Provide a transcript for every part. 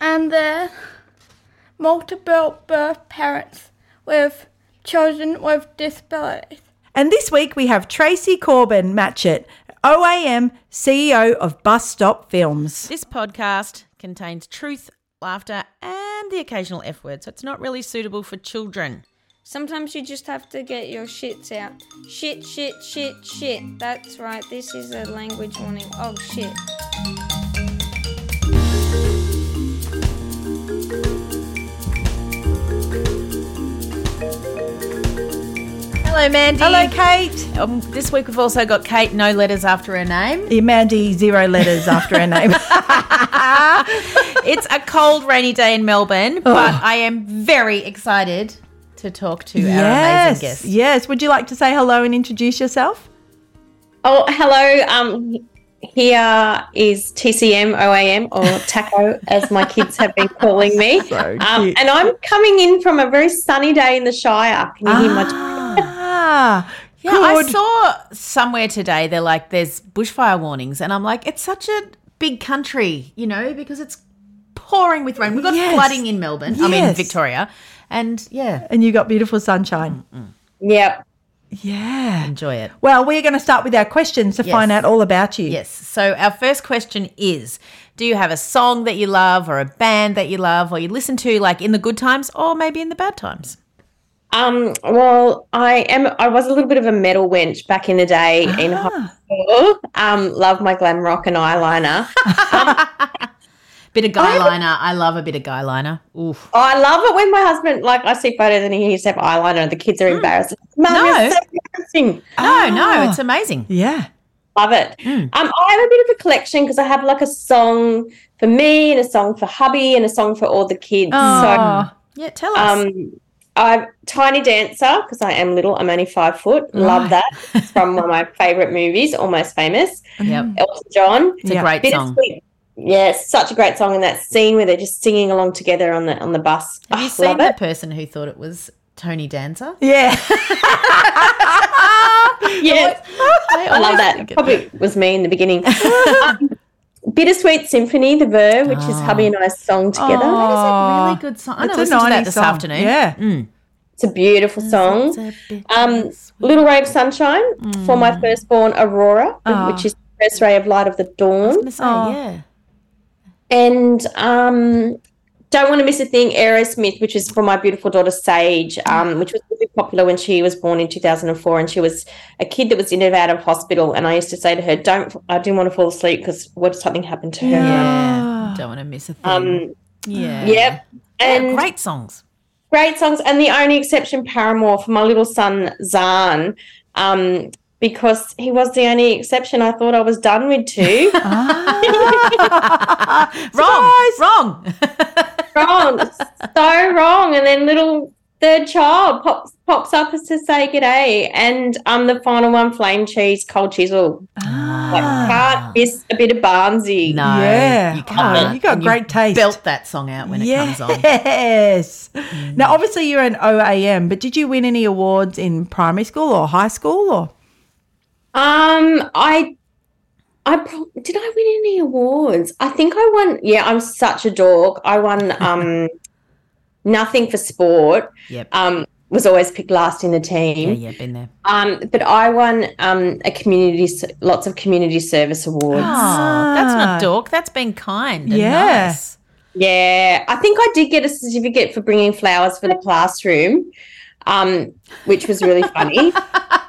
and their multiple birth parents with children with disabilities. And this week we have Tracey Corbin Matchett, OAM CEO of Bus Stop Films. This podcast contains truth, laughter, and the occasional F word, so it's not really suitable for children. Sometimes you just have to get your shits out. Shit, shit, shit, shit. That's right, this is a language warning. Oh shit. Hello, Mandy. Hello, Kate. Um, this week we've also got Kate, no letters after her name. Yeah, Mandy, zero letters after her name. It's a cold, rainy day in Melbourne, but I am very excited to talk to our amazing guest. Yes. Would you like to say hello and introduce yourself? Oh, hello. Um, here is TCM OAM or Taco, as my kids have been calling me. So um, and I'm coming in from a very sunny day in the Shire. Can you hear my? Ah, Yeah, I good. saw somewhere today they're like there's bushfire warnings, and I'm like, it's such a big country, you know, because it's pouring with rain. We've got Yes. flooding in Melbourne. I mean Yes. Victoria, and yeah, And you got beautiful sunshine. Yep. Yeah. enjoy it. Well, we're going to start with our questions to Yes. find out all about you. Yes. So our first question is Do you have a song that you love or a band that you love or you listen to like in the good times or maybe in the bad times? Um, well, I am. I was a little bit of a metal wench back in the day in high Ah. school. Um, love my glam rock and eyeliner. Bit of guy liner. I love a bit of guy liner. Oof. Oh, I love it when my husband, like, I see photos and he used to have eyeliner and the kids are embarrassed. Mum, No. you're so embarrassing. No, no, it's amazing. Yeah. Love it. Um, I have a bit of a collection because I have like a song for me and a song for hubby and a song for all the kids. Oh. Yeah, tell us. um, I'm tiny dancer because I am little. I'm only five foot. Love that. It's from one of my favorite movies, Almost Famous. yep. Elton John. It's a Yeah. great song. Bittersweet. Yeah, such a great song. And that scene where they're just singing along together on the on the bus. Have you Oh, seen love the it. person who thought it was Tony Dancer? Yeah. Yeah, I love that. Probably was me in the beginning. Um, Bittersweet Symphony, the Verve, which is hubby and I's song together. That is a really good song. I'm It's going a to listen to that this song. afternoon. Yeah. Mm. It's a beautiful song. Um, Little Ray of Sunshine for my firstborn Aurora, Oh. which is the first ray of light of the I was dawn. say, Oh. yeah. And um, Don't Want to Miss a Thing, Aerosmith, which is for my beautiful daughter Sage, um, which was really popular when she was born in 2004. And she was a kid that was in and out of hospital. And I used to say to her, Don't, I didn't want to fall asleep because what if something happened to her? Yeah. Don't want to miss a thing. Um, yeah. Yep. Yeah, And great songs. great songs, and the only exception, Paramore, for my little son Zan, um, because he was the only exception. I thought I was done with two. Wrong. Wrong. wrong, so wrong. And then little third child pops pops up as to say g'day, and um, the final one, Flame Trees, Cold Chisel. Like, can't miss a bit of Barnsey. No, Yeah. you Oh, can't. you got And great taste. Belt that song out when it comes on. Yes. Now, obviously, you're an OAM, but did you win any awards in primary school or high school? Or Um, I, I pro- did I win any awards? I think I won. Yeah, I'm such a dork. I won um, nothing for sport. Yep. Um, was always picked last in the team. yeah, yeah, been there. Um, but I won um a community, lots of community service awards. Oh, that's not dork. That's been kind. And Yeah. Nice. Yeah, I think I did get a certificate for bringing flowers for the classroom, um, which was really funny.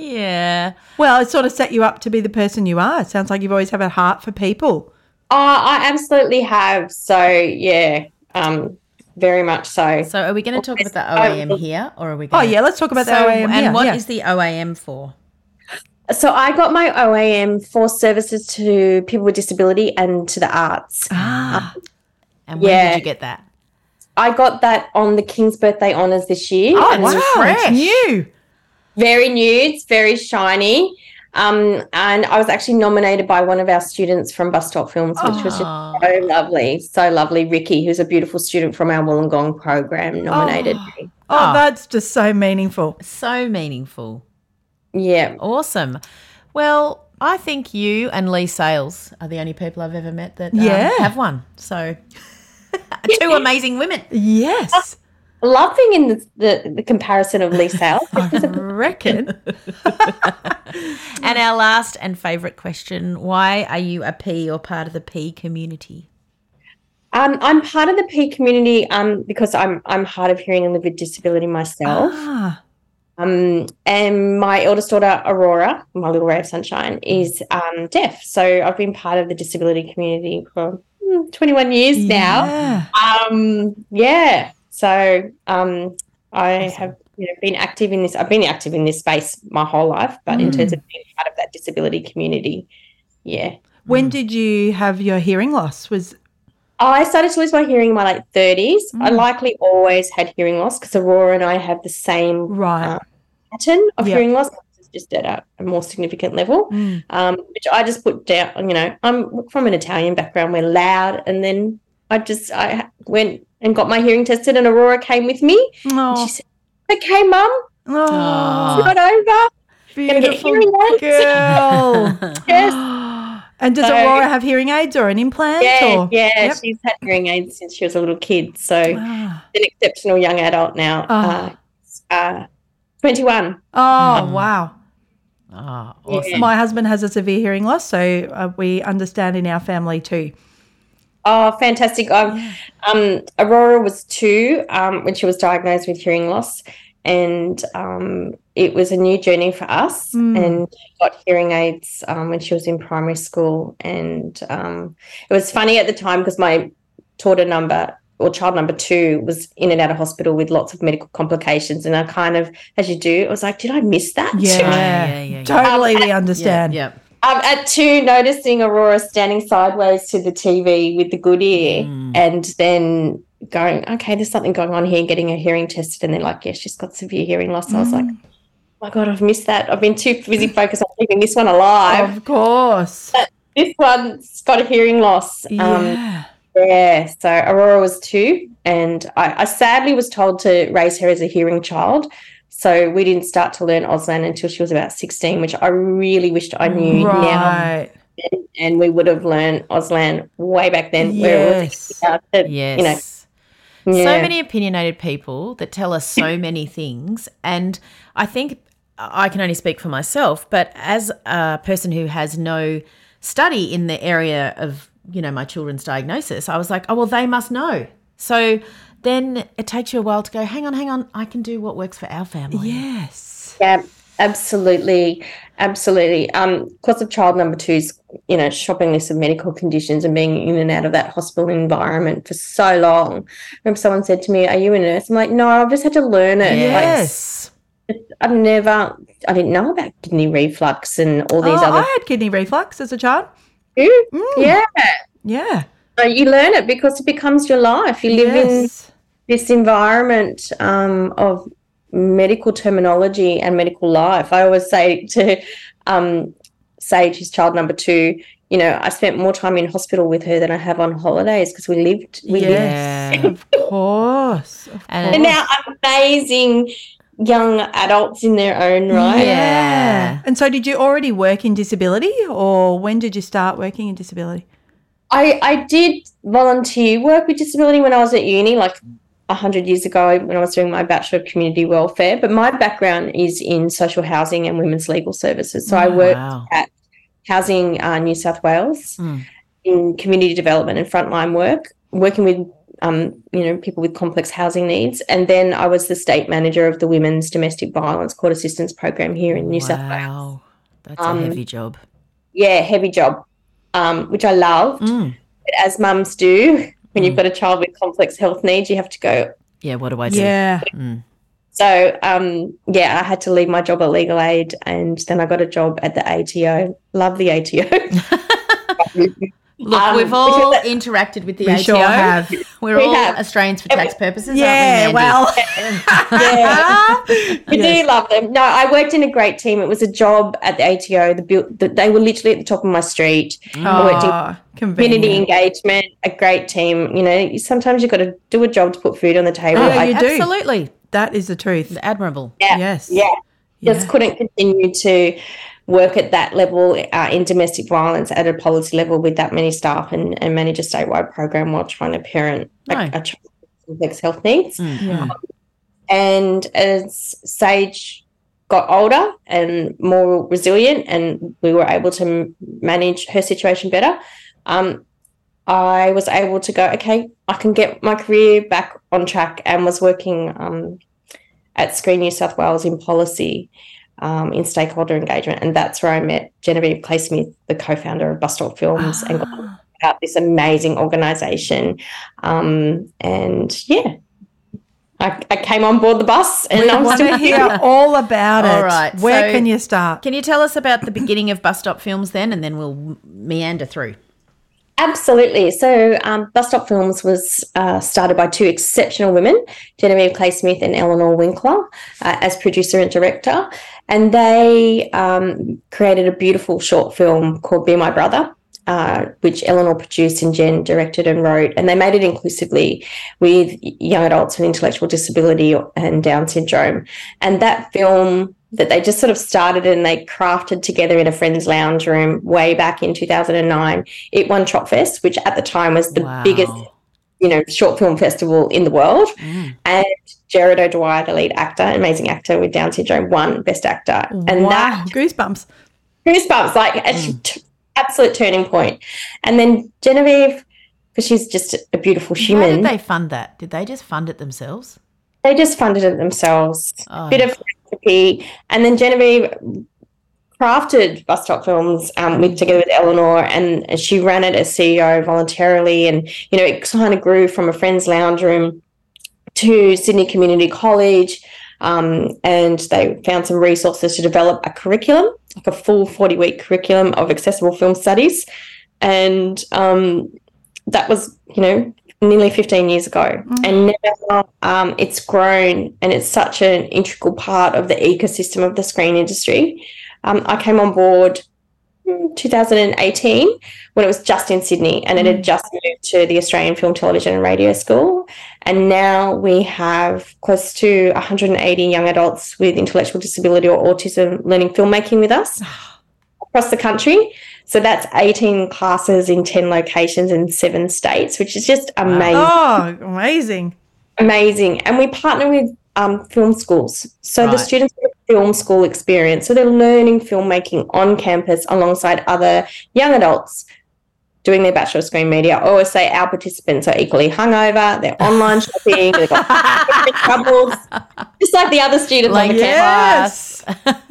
Yeah. well, it sort of set you up to be the person you are. It sounds like you've always had a heart for people. Oh, I absolutely have. So yeah, um, very much so. So are we going to talk about the OAM here or are we going Oh, yeah, let's talk about the OAM. And here. what yeah. is the OAM for? So I got my OAM for services to people with disability and to the arts. Ah, And when Yeah. did you get that? I got that on the King's Birthday Honours this year. oh, And wow. fresh. It's new. Very nudes, very shiny. Um, and I was actually nominated by one of our students from Bus Stop Films, which was just so lovely, so lovely. Ricky, who's a beautiful student from our Wollongong program, nominated me. Oh, Oh. that's just so meaningful. So meaningful. Yeah. Awesome. Well, I think you and Leigh Sales are the only people I've ever met that um, Yeah. have one. So two amazing women. Yes. Loving in the, the, the comparison of Leigh Sales. I reckon. And our last and favourite question why are you a P or part of the P community? Um, I'm part of the P community um, because I'm I'm hard of hearing and live with disability myself. Ah, Um, and my eldest daughter Aurora, my little ray of sunshine, is um, deaf. So I've been part of the disability community for mm, 21 years now. yeah. Um, yeah. So um, I have you know, been active in this. I've been active in this space my whole life, but in terms of being part of that disability community, yeah. When did you have your hearing loss? Was I started to lose my hearing in my late 30s. Mm. I likely always had hearing loss because Aurora and I have the same right. Uh, pattern of Yep. hearing loss. It's just at a, a more significant level, Mm. um, which I just put down. You know, I'm from an Italian background. We're loud, and then I just I went and got my hearing tested, and Aurora came with me. And Oh, she said, "Okay, Mum, oh, it's not over. Gonna get beautiful hearing aids." girl. Yes. and does So- Aurora have hearing aids or an implant? Yeah, or? yeah. Yep. She's had hearing aids since she was a little kid, so Ah. an exceptional young adult now. Oh. Uh, uh, Twenty-one. Oh, wow. Oh, awesome. My husband has a severe hearing loss, so uh, we understand in our family too. Oh, fantastic. Um, um, Aurora was two um, when she was diagnosed with hearing loss, and um, it was a new journey for us. Mm. And she got hearing aids um, when she was in primary school. And um, it was funny at the time because my daughter number or child number two was in and out of hospital with lots of medical complications. And I kind of, as you do, I was like, did I miss that? Yeah, yeah, yeah, yeah. totally. we Yeah, understand. yeah. Um, at two, noticing Aurora standing sideways to the TV with the good ear, Mm. and then going, okay, there's something going on here, getting her hearing tested, and then like, yeah, she's got severe hearing loss. I was like, Mm. oh my god, I've missed that. I've been too busy focused on keeping this one alive. Of course. This one's got a hearing loss. Um, Yeah. yeah, so Aurora was two, and I, I sadly was told to raise her as a hearing child. So we didn't start to learn Auslan until she was about 16, which I really wished I knew now. right. And we would have learned Auslan way back then. where it was Yes. to, Yes. You know, So many opinionated people that tell us so many things. And I think I can only speak for myself, but as a person who has no study in the area of, you know, my children's diagnosis, I was like, oh, well, they must know. So then it takes you a while to go, hang on, hang on, I can do what works for our family. Yes. Yeah, Absolutely, absolutely. Um, course of child number two's, you know, shopping list of medical conditions and being in and out of that hospital environment for so long. I remember someone said to me, "Are you a nurse?" I'm like, "No, I've just had to learn it." Yes. Like, I've never, I didn't know about kidney reflux and all these oh, other. I had kidney reflux as a child. Yeah, Yeah. So you learn it because it becomes your life. You live in Yes. This environment um, of medical terminology and medical life. I always say to um, Sage, his child number two, you know, I spent more time in hospital with her than I have on holidays because we lived, we lived. Of course. Of And- And now amazing young adults in their own right. Yeah. And so, did you already work in disability, or when did you start working in disability? I, I did volunteer work with disability when I was at uni, like a hundred years ago when I was doing my Bachelor of Community Welfare. But my background is in social housing and women's legal services. So I worked Wow. at Housing uh, New South Wales Mm. in community development and frontline work, working with um, you know people with complex housing needs. And then I was the state manager of the Women's Domestic Violence Court Assistance Program here in New South Wales. Wow. That's Um, a heavy job. Yeah, heavy job, um, which I loved. Mm. But as mums do, when you've got a child with complex health needs, you have to go. Yeah, what do I do? Yeah. So, um, yeah, I had to leave my job at Legal Aid, and then I got a job at the ATO. Love the ATO. Look, Um, we've all because- interacted with the We ATO. sure have. We're We all have. Australians for tax purposes. Yeah. aren't we, Well. yeah, we do love them. No, I worked in a great team. It was a job at the ATO. The, build, the they were literally at the top of my street. I worked in Oh, community engagement. A great team. You know, sometimes you've got to do a job to put food on the table. Yeah, I you do. Absolutely. That is the truth. Admirable. Yeah. Yes. Yeah. Yeah. Just couldn't continue to work at that level uh, in domestic violence at a policy level with that many staff and, and manage a statewide program while trying to parent a, No. a child with complex health needs. Yeah. And as Sage got older and more resilient, and we were able to m- manage her situation better, um, I was able to go, okay, I can get my career back on track and was working um, at Screen New South Wales in policy um, in stakeholder engagement. And that's where I met Genevieve Clay Smith, the co founder of Bus Stop Films, and got about this amazing organization. Um, and yeah. I, I came on board the bus and We I'm want still to hear all about it. All right, Where so- can you start? Can you tell us about the beginning of Bus Stop Films then, and then we'll meander through? Absolutely. So, um, Bus Stop Films was uh, started by two exceptional women, Genevieve Clay Smith and Eleanor Winkler, uh, as producer and director. And they um, created a beautiful short film called Be My Brother. Uh, which Eleanor produced and Jen directed and wrote, and they made it inclusively with young adults with intellectual disability and Down syndrome. And that film that they just sort of started and they crafted together in a friend's lounge room way back in 2009 it won Tropfest, which at the time was the Wow. biggest, you know, short film festival in the world. Mm. And Gerard O'Dwyer, the lead actor, amazing actor with Down syndrome, won Best Actor. And wow. that Goosebumps. goosebumps, like a mm. t- absolute turning point. And then Genevieve, because she's just a beautiful How human, did they-, they fund that? Did they just fund it themselves? They just funded it themselves. Oh. Bit of philanthropy. And then Genevieve crafted Bus Stop Films um, with together with Eleanor, and, she ran it as CEO voluntarily. And you know, it kind of grew from a friend's lounge room to Sydney Community College, um, and they found some resources to develop a curriculum, like a full forty week curriculum of accessible film studies, and um, that was you know nearly 15 years ago. And now um, it's grown and it's such an integral part of the ecosystem of the screen industry. Um, i came on board in 2018 when it was just in sydney and it had just moved to the australian film television and radio school. And now we have close to 180 young adults with intellectual disability or autism learning filmmaking with us across the country. So that's 18 classes in 10 locations in seven states, which is just amazing. Oh, amazing. Amazing. And we partner with um, film schools. So the students get a film school experience. So they're learning filmmaking on campus alongside other young adults doing their Bachelor of Screen Media, I always say our participants are equally hungover, they're online shopping, they've got troubles, just like the other students on the campus.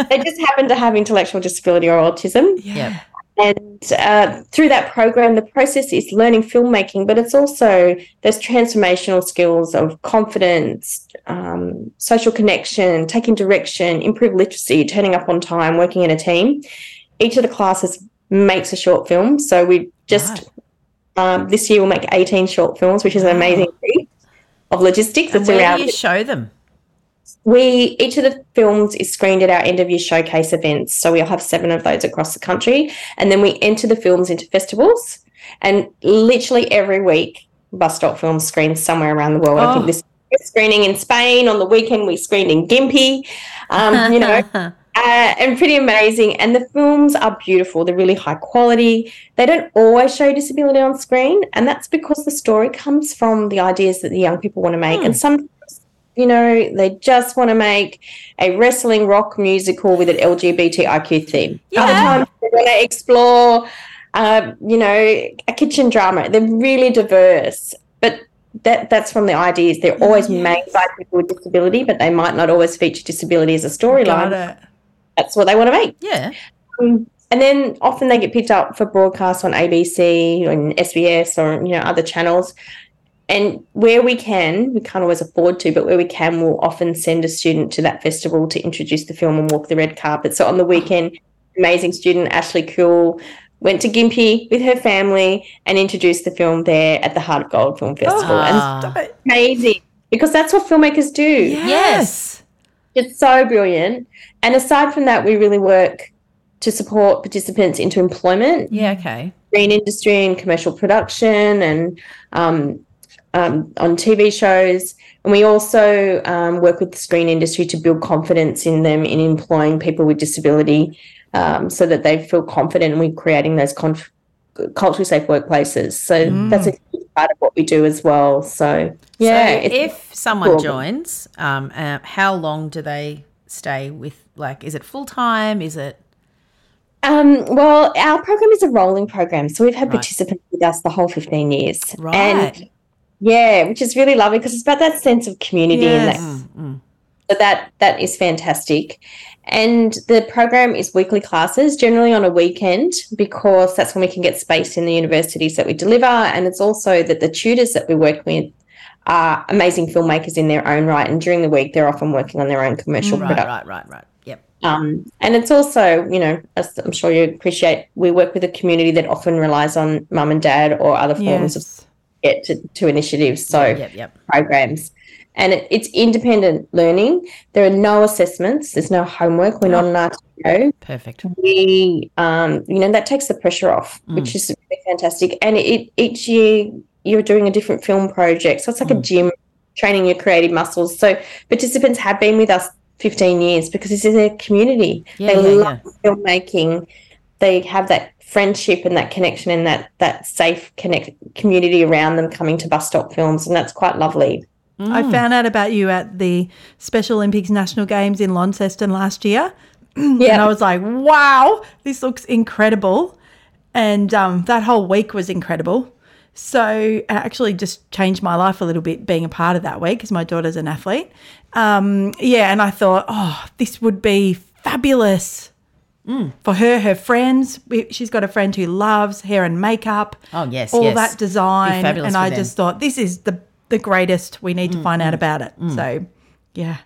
They just happen to have intellectual disability or autism. Yep. And uh, through that program, the process is learning filmmaking, but it's also those transformational skills of confidence, um, social connection, taking direction, improved literacy, turning up on time, working in a team. Each of the classes makes a short film. So we just um, this year we'll make 18 short films, which is an amazing feat of logistics. And where around do you show them? We each of the films is screened at our end of year showcase events. So we'll have seven of those across the country, and then we enter the films into festivals. And literally every week, Bus Stop Films screens somewhere around the world. I think this we're screening in Spain on the weekend. We screened in Gympie, um, you know, uh, and pretty amazing. And the films are beautiful. They're really high quality. They don't always show disability on screen, and that's because the story comes from the ideas that the young people want to make. And sometimes you know, they just want to make a wrestling rock musical with an LGBTIQ theme. Other times they want to explore, uh, you know, a kitchen drama. They're really diverse, but that that's from the ideas. They're always made by people with disability, but they might not always feature disability as a storyline. That's what they want to make. Yeah. Um, and then often they get picked up for broadcast on ABC and SBS or you know other channels. And where we can, we can't always afford to, but where we can, we'll often send a student to that festival to introduce the film and walk the red carpet. So on the weekend, amazing student Ashley Kuhl went to Gympie with her family and introduced the film there at the Heart of Gold Film Festival. Ah. And amazing because that's what filmmakers do. Yes. It's so brilliant. And aside from that, we really work to support participants into employment, Yeah. Okay. green industry and commercial production, and um, um, on TV shows. And we also um, work with the screen industry to build confidence in them in employing people with disability um, so that they feel confident and we're creating those conf- culturally safe workplaces. So that's a huge part of what we do as well. So, yeah. So if someone cool. joins, um, uh, how long do they stay with? Like, is it full time? Is it? Um, well, our program is a rolling program, so we've had Right. participants with us the whole fifteen years, Right. and yeah, which is really lovely because it's about that sense of community Yes. and that mm, mm. so that that is fantastic. And the program is weekly classes, generally on a weekend, because that's when we can get space in the universities that we deliver. And it's also that the tutors that we work with are amazing filmmakers in their own right. And during the week, they're often working on their own commercial mm, Right. production. Right. Right. Right. Yep. Um, and it's also, you know, as I'm sure you appreciate, we work with a community that often relies on mum and dad or other forms of Yes. Get to, to initiatives, so Yep. Yep. programs. And it, it's independent learning. There are no assessments. There's no homework. We're not an ah. RTO. Perfect. We, um, you know, that takes the pressure off, mm. which is really fantastic. And it, each year you're doing a different film project, so it's like a mm. gym, training your creative muscles. So participants have been with us 15 years because this is a community. Yeah, they yeah, love filmmaking. They have that friendship and that connection and that that safe connect community around them coming to bus stop films, and that's quite lovely. I found out about you at the Special Olympics National Games in Launceston last year. And I was like, wow, this looks incredible. And um, that whole week was incredible. So it actually just changed my life a little bit being a part of that week because my daughter's an athlete. Um, yeah, and I thought, oh, this would be fabulous for her, her friends. She's got a friend who loves hair and makeup. Oh, yes, all yes. that design. fabulous And for I them. just thought this is the the greatest. We need to mm, find out mm, about it. Mm. So, yeah.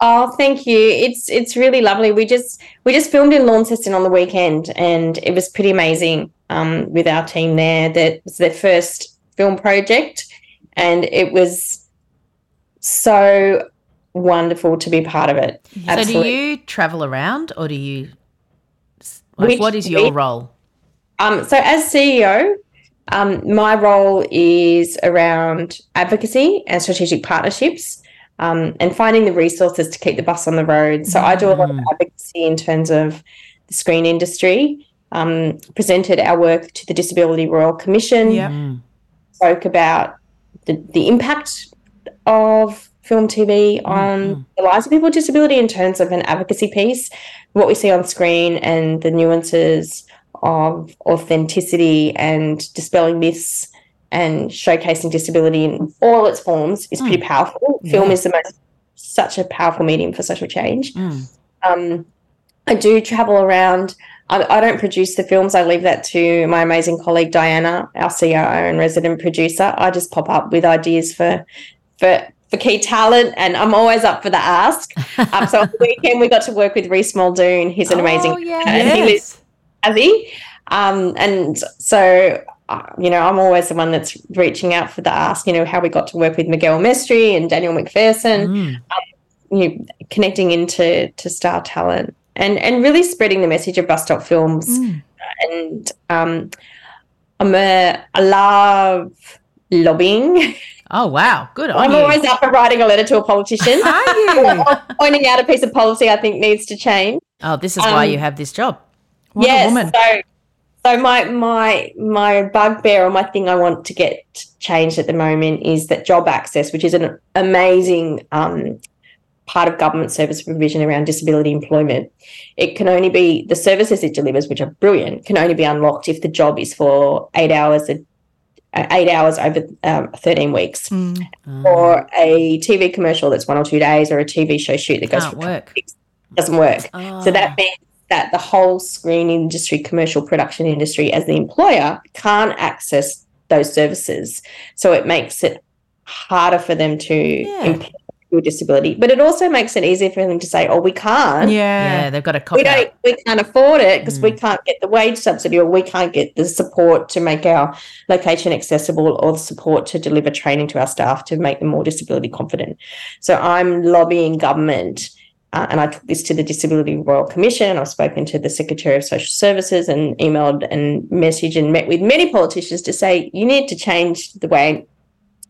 Oh, thank you. It's it's really lovely. We just we just filmed in Launceston on the weekend, and it was pretty amazing. Um, with our team there, that was their first film project, and it was so wonderful to be part of it. So do you travel around, or do you? Like, what is your role? Um, so as CEO, um, my role is around advocacy and strategic partnerships. Um, and finding the resources to keep the bus on the road. So I do a lot of advocacy in terms of the screen industry. Um, presented our work to the Disability Royal Commission. Yeah. Spoke about the, the impact of film TV on mm-hmm. the lives of people with disability in terms of an advocacy piece, what we see on screen, and the nuances of authenticity and dispelling myths and showcasing disability in all its forms is pretty mm. powerful. Film is the most such a powerful medium for social change. Mm. Um, I do travel around. I, I don't produce the films. I leave that to my amazing colleague Diana, our COO and resident producer. I just pop up with ideas for for for key talent, and I'm always up for the ask. Um, so on the weekend we got to work with Rhys Muldoon. He's an amazing, Oh, yeah. and he lives Tassie. Um, and so, uh, you know, I'm always the one that's reaching out for the ask, you know, how we got to work with Miguel Maestre and Daniel McPherson, Mm. um, you know, connecting into to star talent and, and really spreading the message of bus stop films. And um, I'm a, I love lobbying. Oh wow, good on I'm you. always up for writing a letter to a politician. Are you? pointing out a piece of policy I think needs to change. oh, this is why um, you have this job. Wonder yes. Woman. So, so my my my bugbear or my thing I want to get changed at the moment is that job access, which is an amazing um, part of government service provision around disability employment, it can only be the services it delivers, which are brilliant, can only be unlocked if the job is for eight hours a eight hours over um, 13 weeks Mm. or a TV commercial that's one or two days or a TV show shoot that goes Can't for work. weeks doesn't work. So Ah. that means that the whole screen industry, commercial production industry, as the employer, can't access those services. So it makes it harder for them to employ people with disability. But it also makes it easier for them to say, "Oh, we can't. Yeah. Yeah, they've got a We cop out. don't. We can't afford it because we can't get the wage subsidy, or we can't get the support to make our location accessible, or the support to deliver training to our staff to make them more disability confident." So I'm lobbying government uh, and I took this to the Disability Royal Commission. I've spoken to the Secretary of Social Services and emailed and messaged and met with many politicians to say you need to change the way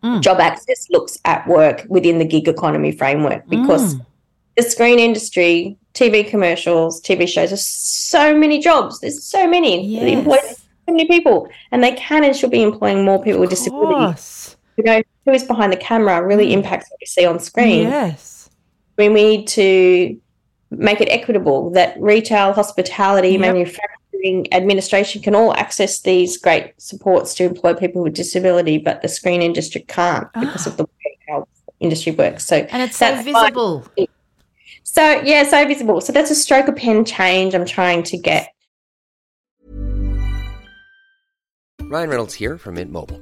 Mm. job access looks at work within the gig economy framework because mm. the screen industry, TV commercials, TV shows, there's so many jobs. There's so many. They employ so many people, and they can and should be employing more people with disabilities. You know, who is behind the camera really mm. impacts what you see on screen Yes. we need to make it equitable that retail, hospitality, manufacturing, administration can all access these great supports to employ people with disability, but the screen industry can't because of the ah. way our industry works. So And it's so that's my- visible. so yeah, so visible. So that's a stroke of pen change I'm trying to get. Ryan Reynolds here from Mint Mobile.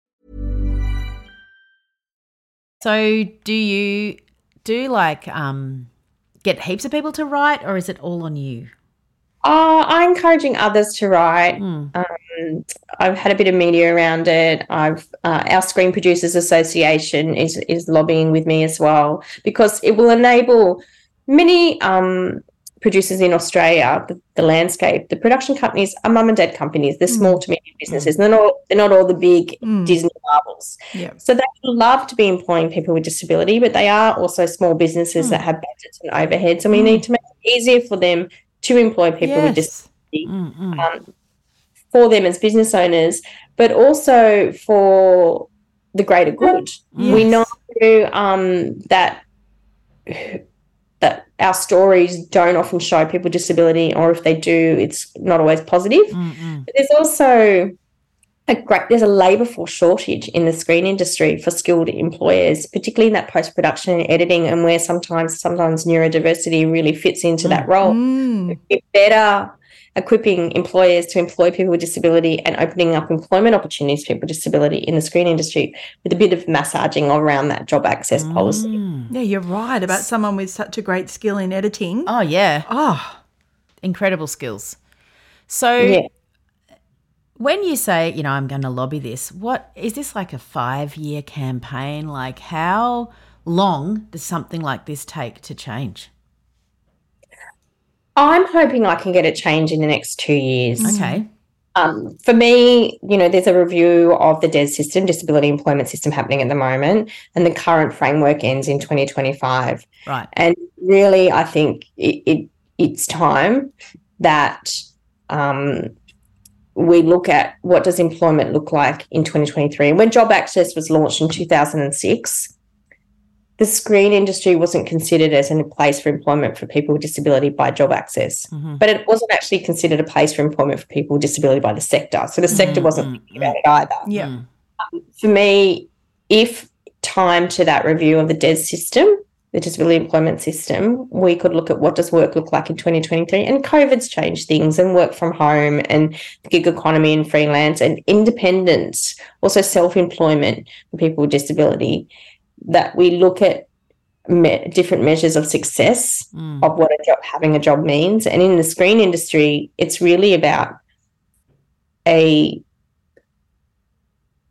So do you do like um get heaps of people to write or is it all on you? Uh, I'm encouraging others to write. Hmm. Um, I've had a bit of media around it. I've uh, our Screen Producers Association is is lobbying with me as well because it will enable many um, producers in Australia, the, the landscape, the production companies are mum and dad companies. They're small mm. to medium businesses. Mm. They're not they're not all the big mm. Disney marvels. Yeah. So they love to be employing people with disability, but they are also small businesses that have budgets and overheads, and we need to make it easier for them to employ people with disability um, for them as business owners, but also for the greater good. We know um, that our stories don't often show people with disability, or if they do, it's not always positive. But there's also a great there's a labour force shortage in the screen industry for skilled employers, particularly in that post production and editing, and where sometimes sometimes neurodiversity really fits into that role. We're better equipping employers to employ people with disability and opening up employment opportunities for people with disability in the screen industry with a bit of massaging around that job access mm. policy. Yeah, you're right about someone with such a great skill in editing. Oh yeah. Oh, Incredible skills. So Yeah. when you say, you know, I'm going to lobby this, what is this like a 5-year campaign? Like how long does something like this take to change? I'm hoping I can get a change in the next two years. Okay. Um, for me, you know, there's a review of the DES system, disability employment system, happening at the moment, and the current framework ends in 2025. Right. And really, I think it, it it's time that um, we look at what does employment look like in 2023. And when Job Access was launched in 2006, the screen industry wasn't considered as a place for employment for people with disability by job access, mm-hmm. but it wasn't actually considered a place for employment for people with disability by the sector. So the sector mm, wasn't mm, thinking mm. about it either. Yeah. Um, for me, if time to that review of the DES system, the disability employment system, we could look at what does work look like in 2023. And COVID's changed things and work from home and the gig economy and freelance and independence, also self-employment for people with disability that we look at me- different measures of success mm. of what a job having a job means and in the screen industry it's really about a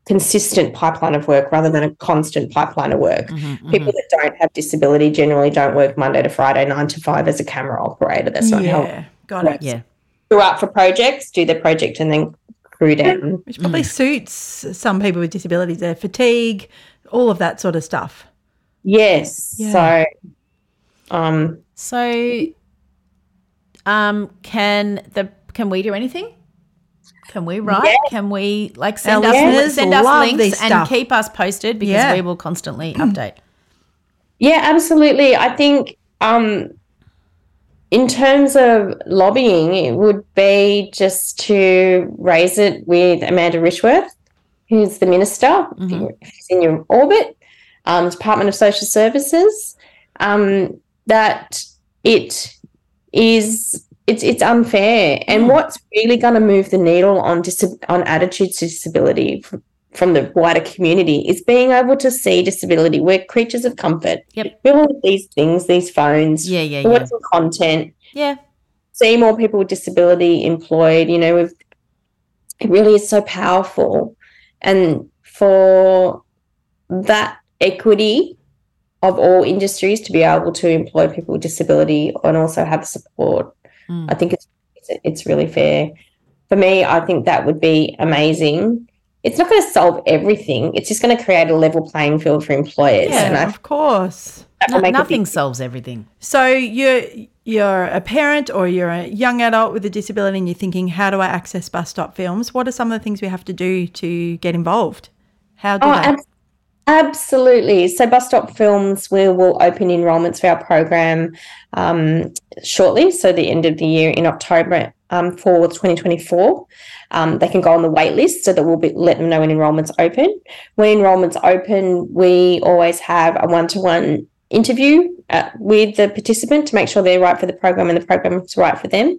consistent pipeline of work rather than a constant pipeline of work mm-hmm, mm-hmm. people that don't have disability generally don't work monday to friday 9 to 5 as a camera operator that's not how Yeah. Got it. Yeah. crew up for projects do the project and then crew down Which probably mm. suits some people with disabilities, their fatigue, all of that sort of stuff. yes Yeah. so um So, um, can the can we do anything? Can we write? Yeah. Can we like send Our us listeners send us links and keep us posted because Yeah. we will constantly update. Yeah, absolutely. I think um, in terms of lobbying, it would be just to raise it with Amanda Rishworth, who's the minister, if you- if it's in your orbit, um, Department of Social Services, um, that it is it's it's unfair, and what's really going to move the needle on dis- on attitudes to disability f- from the wider community is being able to see disability. We're creatures of comfort. Yep. We all have these things, these phones. Yeah, yeah, want yeah. some content. Yeah. See more people with disability employed. You know, it really is so powerful, and for that equity of all industries to be able to employ people with disability and also have support, hmm. I think it's it's, really fair. For me, I think that would be amazing. It's not going to solve everything. It's just going to create a level playing field for employers. and Yeah, I of course. That will No- nothing solves everything. So you're you're a parent or you're a young adult with a disability and you're thinking, how do I access bus stop films? What are some of the things we have to do to get involved? How do Oh, they? ab- absolutely. So, Bus Stop Films, we will open enrolments for our program um, shortly. So, the end of the year in October um, for 2024. Um, they can go on the wait list so that we'll be, let them know when enrolments open. When enrolments open, we always have a one to one interview uh, with the participant to make sure they're right for the program and the program is right for them.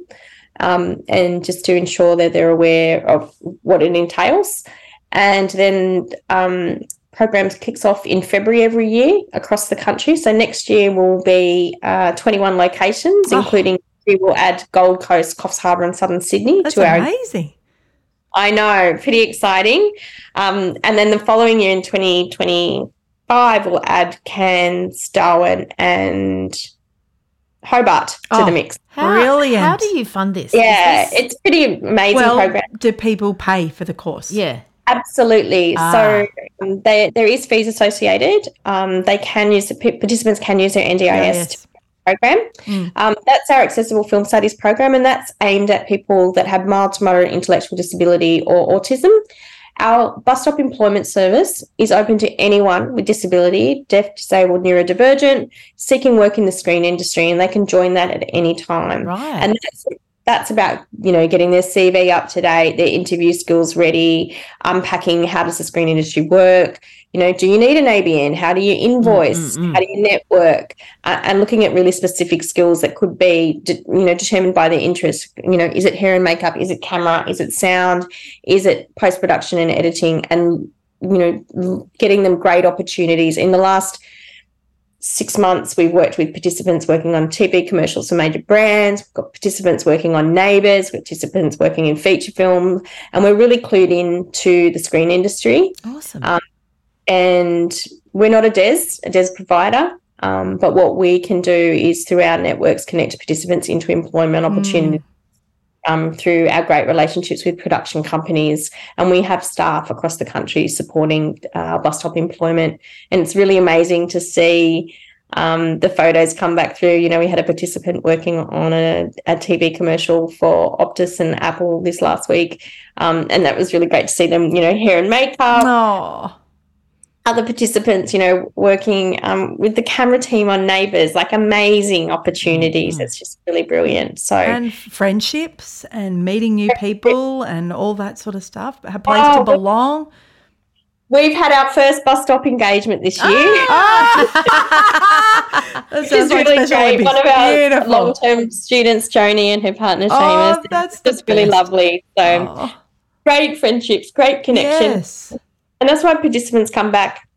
Um, and just to ensure that they're aware of what it entails. And then um, programs kicks off in February every year across the country. So next year will be uh, 21 locations, Oh. including we will add Gold Coast, Coffs Harbour, and Southern Sydney That's to our amazing. I know, pretty exciting. Um, and then the following year in 2025, we'll add Cairns, Darwin, and Hobart to Oh, the mix. How, Brilliant. How do you fund this? Yeah, this- it's pretty amazing Well, program. do people pay for the course? yeah. Absolutely. Ah. So um, there, there is fees associated. Um, they can use p- participants can use their NDIS Yes. program. Mm. Um, that's our accessible film studies program, and that's aimed at people that have mild to moderate intellectual disability or autism. Our bus stop employment service is open to anyone with disability, deaf, disabled, neurodivergent, seeking work in the screen industry, and they can join that at any time. Right. And that's that's about you know getting their CV up to date, their interview skills ready, unpacking how does the screen industry work. You know, do you need an ABN? How do you invoice? mm, mm. How do you network? Uh, and looking at really specific skills that could be, de- you know, determined by their interest. You know, is it hair and makeup? Is it camera? Is it sound? Is it post production and editing? And you know, getting them great opportunities. In the last six months, we've worked with participants working on TV commercials for major brands. We've got participants working on Neighbours, participants working in feature films, and we're really clued in to the screen industry. Awesome. Um, and we're not a DES, a DES provider. Um, but what we can do is through our networks connect participants into employment opportunities um, through our great relationships with production companies. And we have staff across the country supporting uh, bus stop employment. And it's really amazing to see um, the photos come back through. You know, we had a participant working on a, a TV commercial for Optus and Apple this last week. Um, and that was really great to see them, you know, hair and makeup. Oh, Other participants, you know, working um, with the camera team on Neighbours, like amazing opportunities. It's just really brilliant. So, and friendships and meeting new people and all that sort of stuff. A place Oh, to belong. we've had our first bus stop engagement this year. Which sounds is like really great. Olympics. One of our Beautiful. long-term students, Joni, and her partner Oh, Seamus. that's just really lovely. So Oh, great friendships, great connections. yes. And that's why participants come back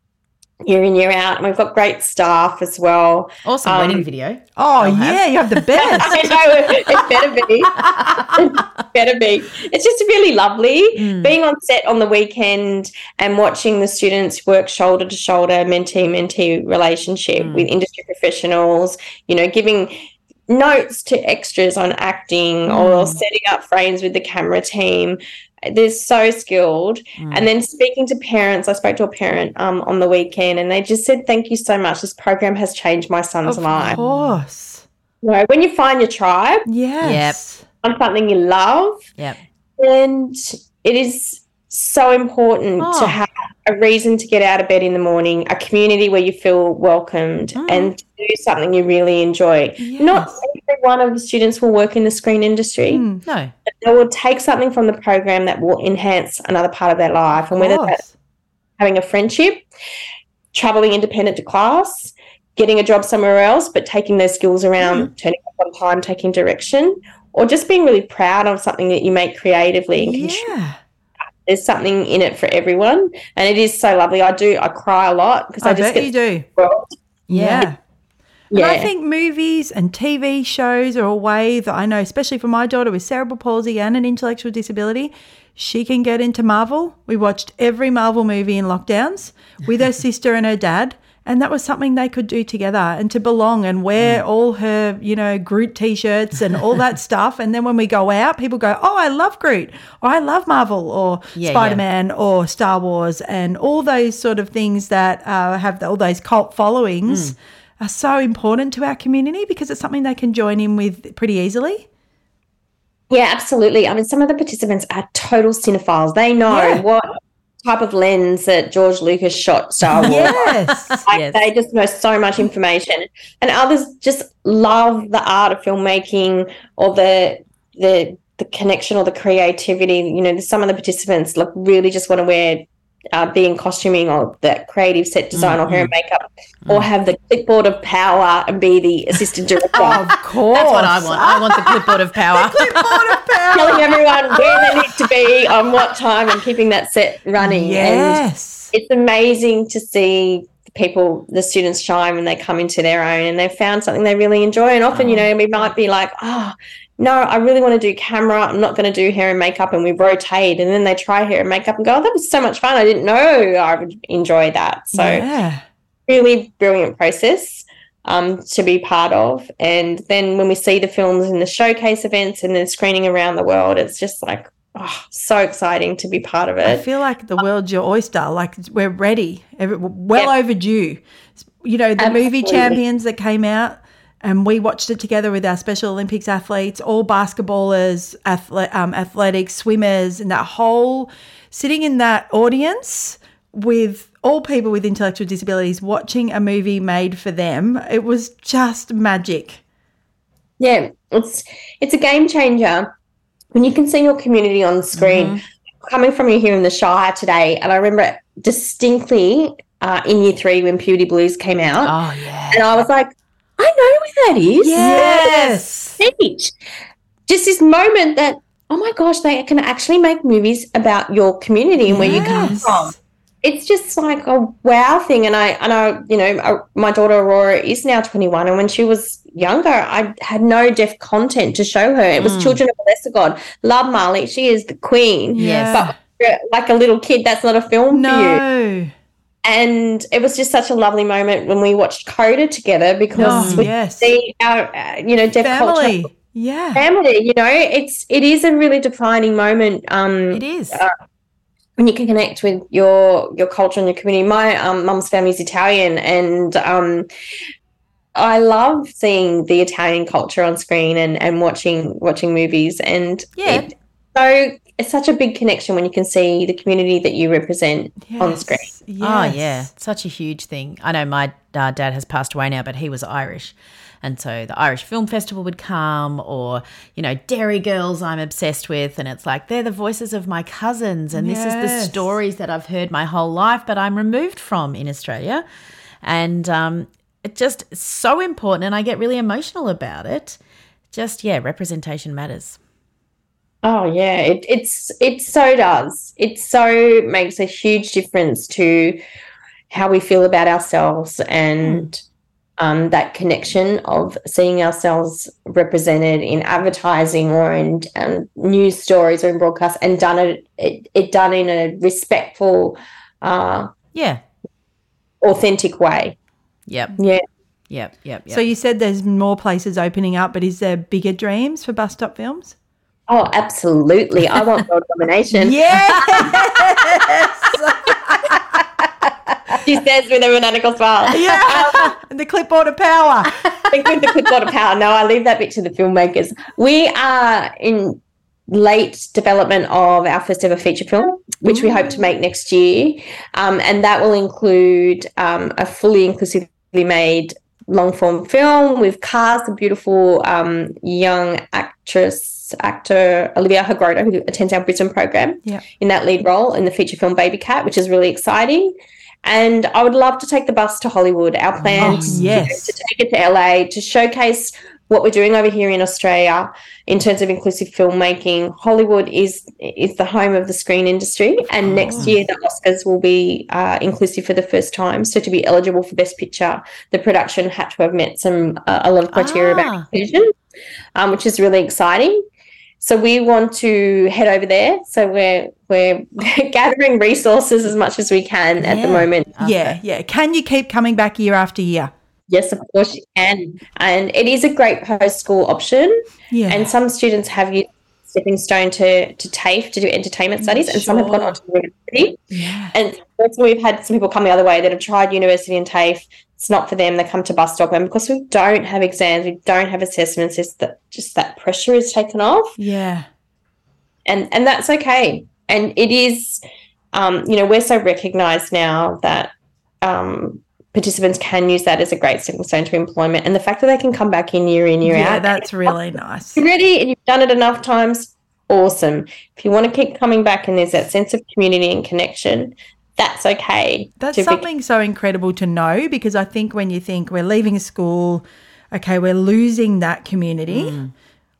year in year out. And we've got great staff as well. Awesome Um, wedding video. Oh, have. yeah, you have the best. I know it better be. it better be. It's just really lovely Mm. being on set on the weekend and watching the students work shoulder to shoulder, mentee mentee relationship Mm. with industry professionals. You know, giving notes to extras on acting Mm. or setting up frames with the camera team. They're so skilled. Mm. And then speaking to parents, I spoke to a parent um, on the weekend and they just said, Thank you so much. This program has changed my son's Of life. Of course. You know, when you find your tribe Yes. on something you love, Yep. and it is so important Oh. to have a reason to get out of bed in the morning, a community where you feel welcomed, and to do something you really enjoy. Not every one of the students will work in the screen industry. Mm, No. They will take something from the program that will enhance another part of their life, and whether that's having a friendship, traveling independent to class, getting a job somewhere else, but taking those skills around, turning up on time, taking direction, or just being really proud of something that you make creatively and. Yeah. There's something in it for everyone, and it is so lovely. I do. I cry a lot because I, I, just bet get you do. Yeah. Yeah, And I think movies and TV shows are a way that I know, especially for my daughter with cerebral palsy and an intellectual disability, she can get into Marvel. We watched every Marvel movie in lockdowns with her sister and her dad. And that was something they could do together and to belong and wear Mm. all her, you know, Groot t shirts and all that stuff. And then when we go out, people go, Oh, I love Groot, or I love Marvel, or Yeah, yeah. Spider Man, or Star Wars, and all those sort of things that uh, have all those cult followings Mm. are so important to our community because it's something they can join in with pretty easily. yeah, absolutely. I mean, some of the participants are total cinephiles. They know Yeah. what type of lens that George Lucas shot Star Wars. Yes. Like Yes. they just know so much information, and others just love the art of filmmaking or the the the connection or the creativity. You know, some of the participants like really just want to wear. Uh, be in costuming or the creative set design or hair and makeup, or have the clipboard of power and be the assistant director, of course. That's what I want. I want the clipboard of power. telling everyone where they need to be on what time and keeping that set running. And Yes. it's amazing to see people, the students shine when they come into their own and they've found something they really enjoy. And often, you know, we might be like, oh, no, I really want to do camera. I'm not going to do hair and makeup. And we rotate. And then they try hair and makeup and go, oh, that was so much fun. I didn't know I would enjoy that. So, yeah. really brilliant process um, to be part of. And then when we see the films in the showcase events and then screening around the world, it's just like, oh, so exciting to be part of it. I feel like the world's your oyster. Like we're ready, well Yep. overdue. You know, the movie champions that came out, and we watched it together with our Special Olympics athletes, all basketballers, athle- um, athletics, swimmers, and that whole sitting in that audience with all people with intellectual disabilities watching a movie made for them. It was just magic. Yeah, it's it's a game changer when you can see your community on screen. Coming from you here in the Shire today, and I remember distinctly uh, in year three when Puberty Blues came out, Oh yeah. and I was like, I know where that is. Yes. Speech. Just this moment that, oh my gosh, they can actually make movies about your community and where you come from. It's just like a wow thing. And I, and I, you know, uh, my daughter Aurora is now 21. And when she was younger, I had no deaf content to show her. It was Children of a Lesser God. Love Marlee. She is the queen. Yes. But uh, like a little kid, that's not a film for you. No. And it was just such a lovely moment when we watched Coda together because Oh, we yes. see our, uh, you know, deaf Family. culture Yeah. family. You know, it's it is a really defining moment. Um, It is. uh, when you can connect with your your culture and your community. My um, mum's family is Italian, and um, I love seeing the Italian culture on screen and and watching watching movies. And Yeah. it- so it's such a big connection when you can see the community that you represent on screen. Oh yeah, such a huge thing. I know my uh, dad has passed away now, but he was Irish, and so the Irish Film Festival would come, or you know, Derry Girls. I'm obsessed with, and it's like they're the voices of my cousins, and this is the stories that I've heard my whole life, but I'm removed from in Australia, and um, it just so important, and I get really emotional about it. Just yeah, representation matters. Oh yeah, it, it's it so does. It so makes a huge difference to how we feel about ourselves and um, that connection of seeing ourselves represented in advertising or in um, news stories or in broadcast and done it, it, it done in a respectful, uh, Yeah. authentic way. Yep. Yeah. Yep. Yep. Yep. So you said there's more places opening up, but is there bigger dreams for bus stop films? Oh, absolutely. I want world domination. she says with a maniacal smile. Yeah. the clipboard of power. With the clipboard of power. No, I leave that bit to the filmmakers. We are in late development of our first ever feature film, which we hope to make next year. Um, and that will include um, a fully inclusively made long form film. We've cast a beautiful um, young actress, actor Olivia Hagroda, who attends our Brisbane program Yeah. in that lead role in the feature film Baby Cat, which is really exciting. And I would love to take the bus to Hollywood. Our plan Oh, yes. to take it to LA to showcase what we're doing over here in Australia in terms of inclusive filmmaking. Hollywood is is the home of the screen industry, and next year the Oscars will be uh, inclusive for the first time. So to be eligible for Best Picture, the production had to have met some uh, a lot of criteria Ah. about inclusion, um, which is really exciting. So we want to head over there. So we're we're gathering resources as much as we can at the moment. Yeah, yeah. Can you keep coming back year after year? Yes, of course you can. And it is a great post school option. Yeah. And some students have used stepping stone to, to TAFE to do entertainment studies, and some have gone on to university. And also we've had some people come the other way that have tried university and TAFE. It's not for them. They come to bus stop, and because we don't have exams, we don't have assessments, it's that just that pressure is taken off Yeah. and and that's okay and it is um, you know we're so recognized now that um, participants can use that as a great stepping stone to employment and the fact that they can come back in year in year Yeah, out that's really nice. you're ready and you've done it enough times awesome if you want to keep coming back and there's that sense of community and connection that's okay That's to be- something so incredible to know because I think when you think we're leaving school, okay, we're losing that community. Mm.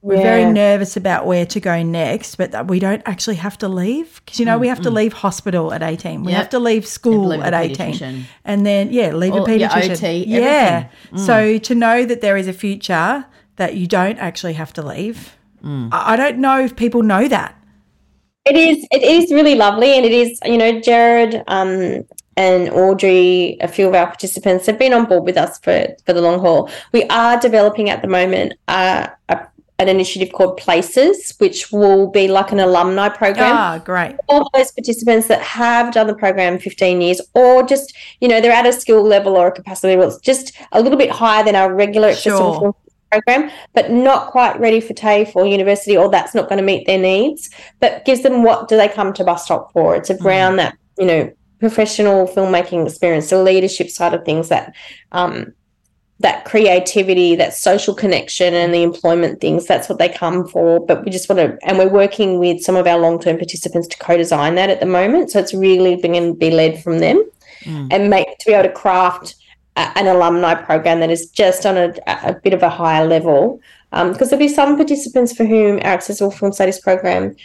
We're very nervous about where to go next, but that we don't actually have to leave because you know we have to leave hospital at eighteen. We Yep. have to leave school leave at eighteen, and then yeah, leave Or a your pediatrician. OT, yeah. everything. Mm. So to know that there is a future that you don't actually have to leave, I I don't know if people know that. It is. It is really lovely, and it is. You know, Jared um, and Audrey, a few of our participants, have been on board with us for for the long haul. We are developing at the moment uh, a, an initiative called Places, which will be like an alumni program. Ah, great. All those participants that have done the program 15 years, or just you know they're at a skill level or a capacity level, it's just a little bit higher than our regular accessible Sure. program, but not quite ready for TAFE or university, or that's not going to meet their needs. But gives them what do they come to bus stop for? It's around that you know professional filmmaking experience, the leadership side of things, that um, that creativity, that social connection, and the employment things. That's what they come for. But we just want to, and we're working with some of our long term participants to co-design that at the moment. So it's really going to be led from them mm. and make to be able to craft a, an alumni program that is just on a, a bit of a higher level. Um, because there'll be some participants for whom our accessible film studies program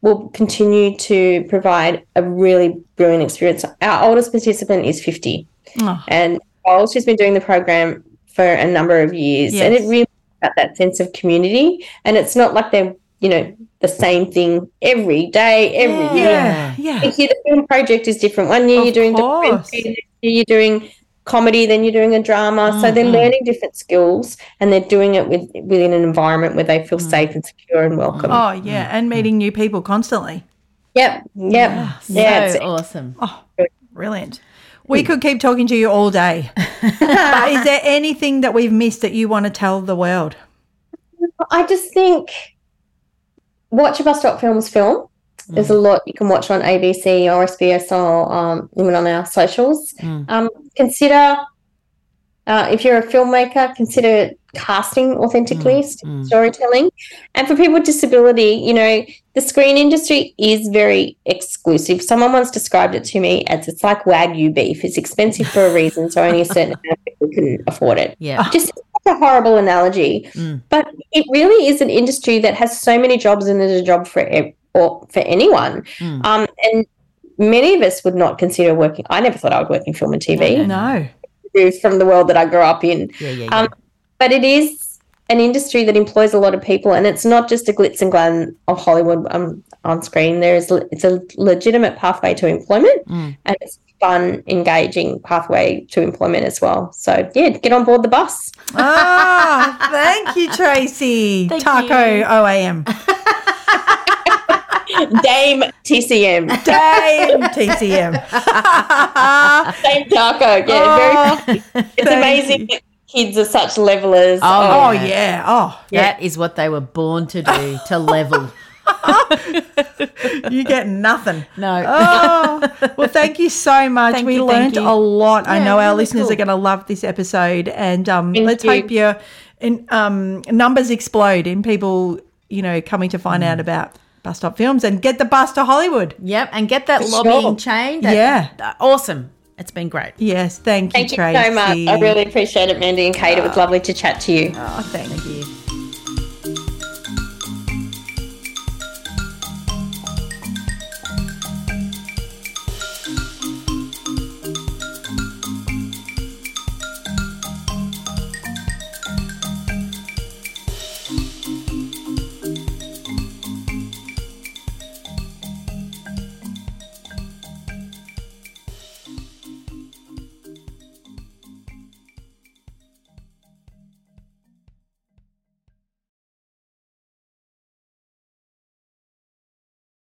will continue to provide a really brilliant experience. Our oldest participant is 50 Oh. and while she's been doing the program for a number of years and it really got that sense of community and it's not like they're you know the same thing every day every year Yeah, yeah. Each year the film project is different one year Of you're doing course. documentary, next year you're doing comedy, then you're doing a drama. So they're mm-hmm. learning different skills and they're doing it with within an environment where they feel mm. safe and secure and welcome. Oh, yeah. And mm. meeting new people constantly. Yep. Yep. Yeah. so it's- awesome. Oh, brilliant. We could keep talking to you all day. but is there anything that we've missed that you want to tell the world? I just think watch a bus stop films film. There's a lot you can watch on ABC or SBS or um, even on our socials. Um, consider uh, if you're a filmmaker, consider casting authentically, st- storytelling, and for people with disability, you know the screen industry is very exclusive. Someone once described it to me as it's like wagyu beef. It's expensive for a reason, so only a certain amount of people can afford it. Yeah. just a horrible analogy, but it really is an industry that has so many jobs and there's a job for ev- or for anyone. Um, and many of us would not consider working. I never thought I would work in film and TV No. From the world that I grew up in. Yeah, yeah, yeah. Um, but it is an industry that employs a lot of people, and it's not just a glitz and glam of Hollywood um, on screen. There is it's a legitimate pathway to employment, Mm. and it's a fun, engaging pathway to employment as well. So yeah, get on board the bus. Ah, thank you, Tracey. Thank Taco you. OAM. Dame TCM, Dame TCM. Dame Taco. Yeah, Oh, very. It's amazing that kids are such levelers. Oh, Oh, yeah. Oh, That is what they were born to do, to level. you get nothing. No. Oh, well, thank you so much. Thank we you, thank learned you. a lot. I Yeah, know our really listeners cool. are going to love this episode, and um, let's you. hope your um, numbers explode in people, you know, coming to find Mm. out about bus stop films and get the bus to Hollywood. Yep. And get that For lobbying sure. chain. That- Yeah. uh, awesome. It's been great. Yes, thank you, Thank you Tracey. so much. I really appreciate it, Mandy and Kate. It was lovely to chat to you. Oh, thank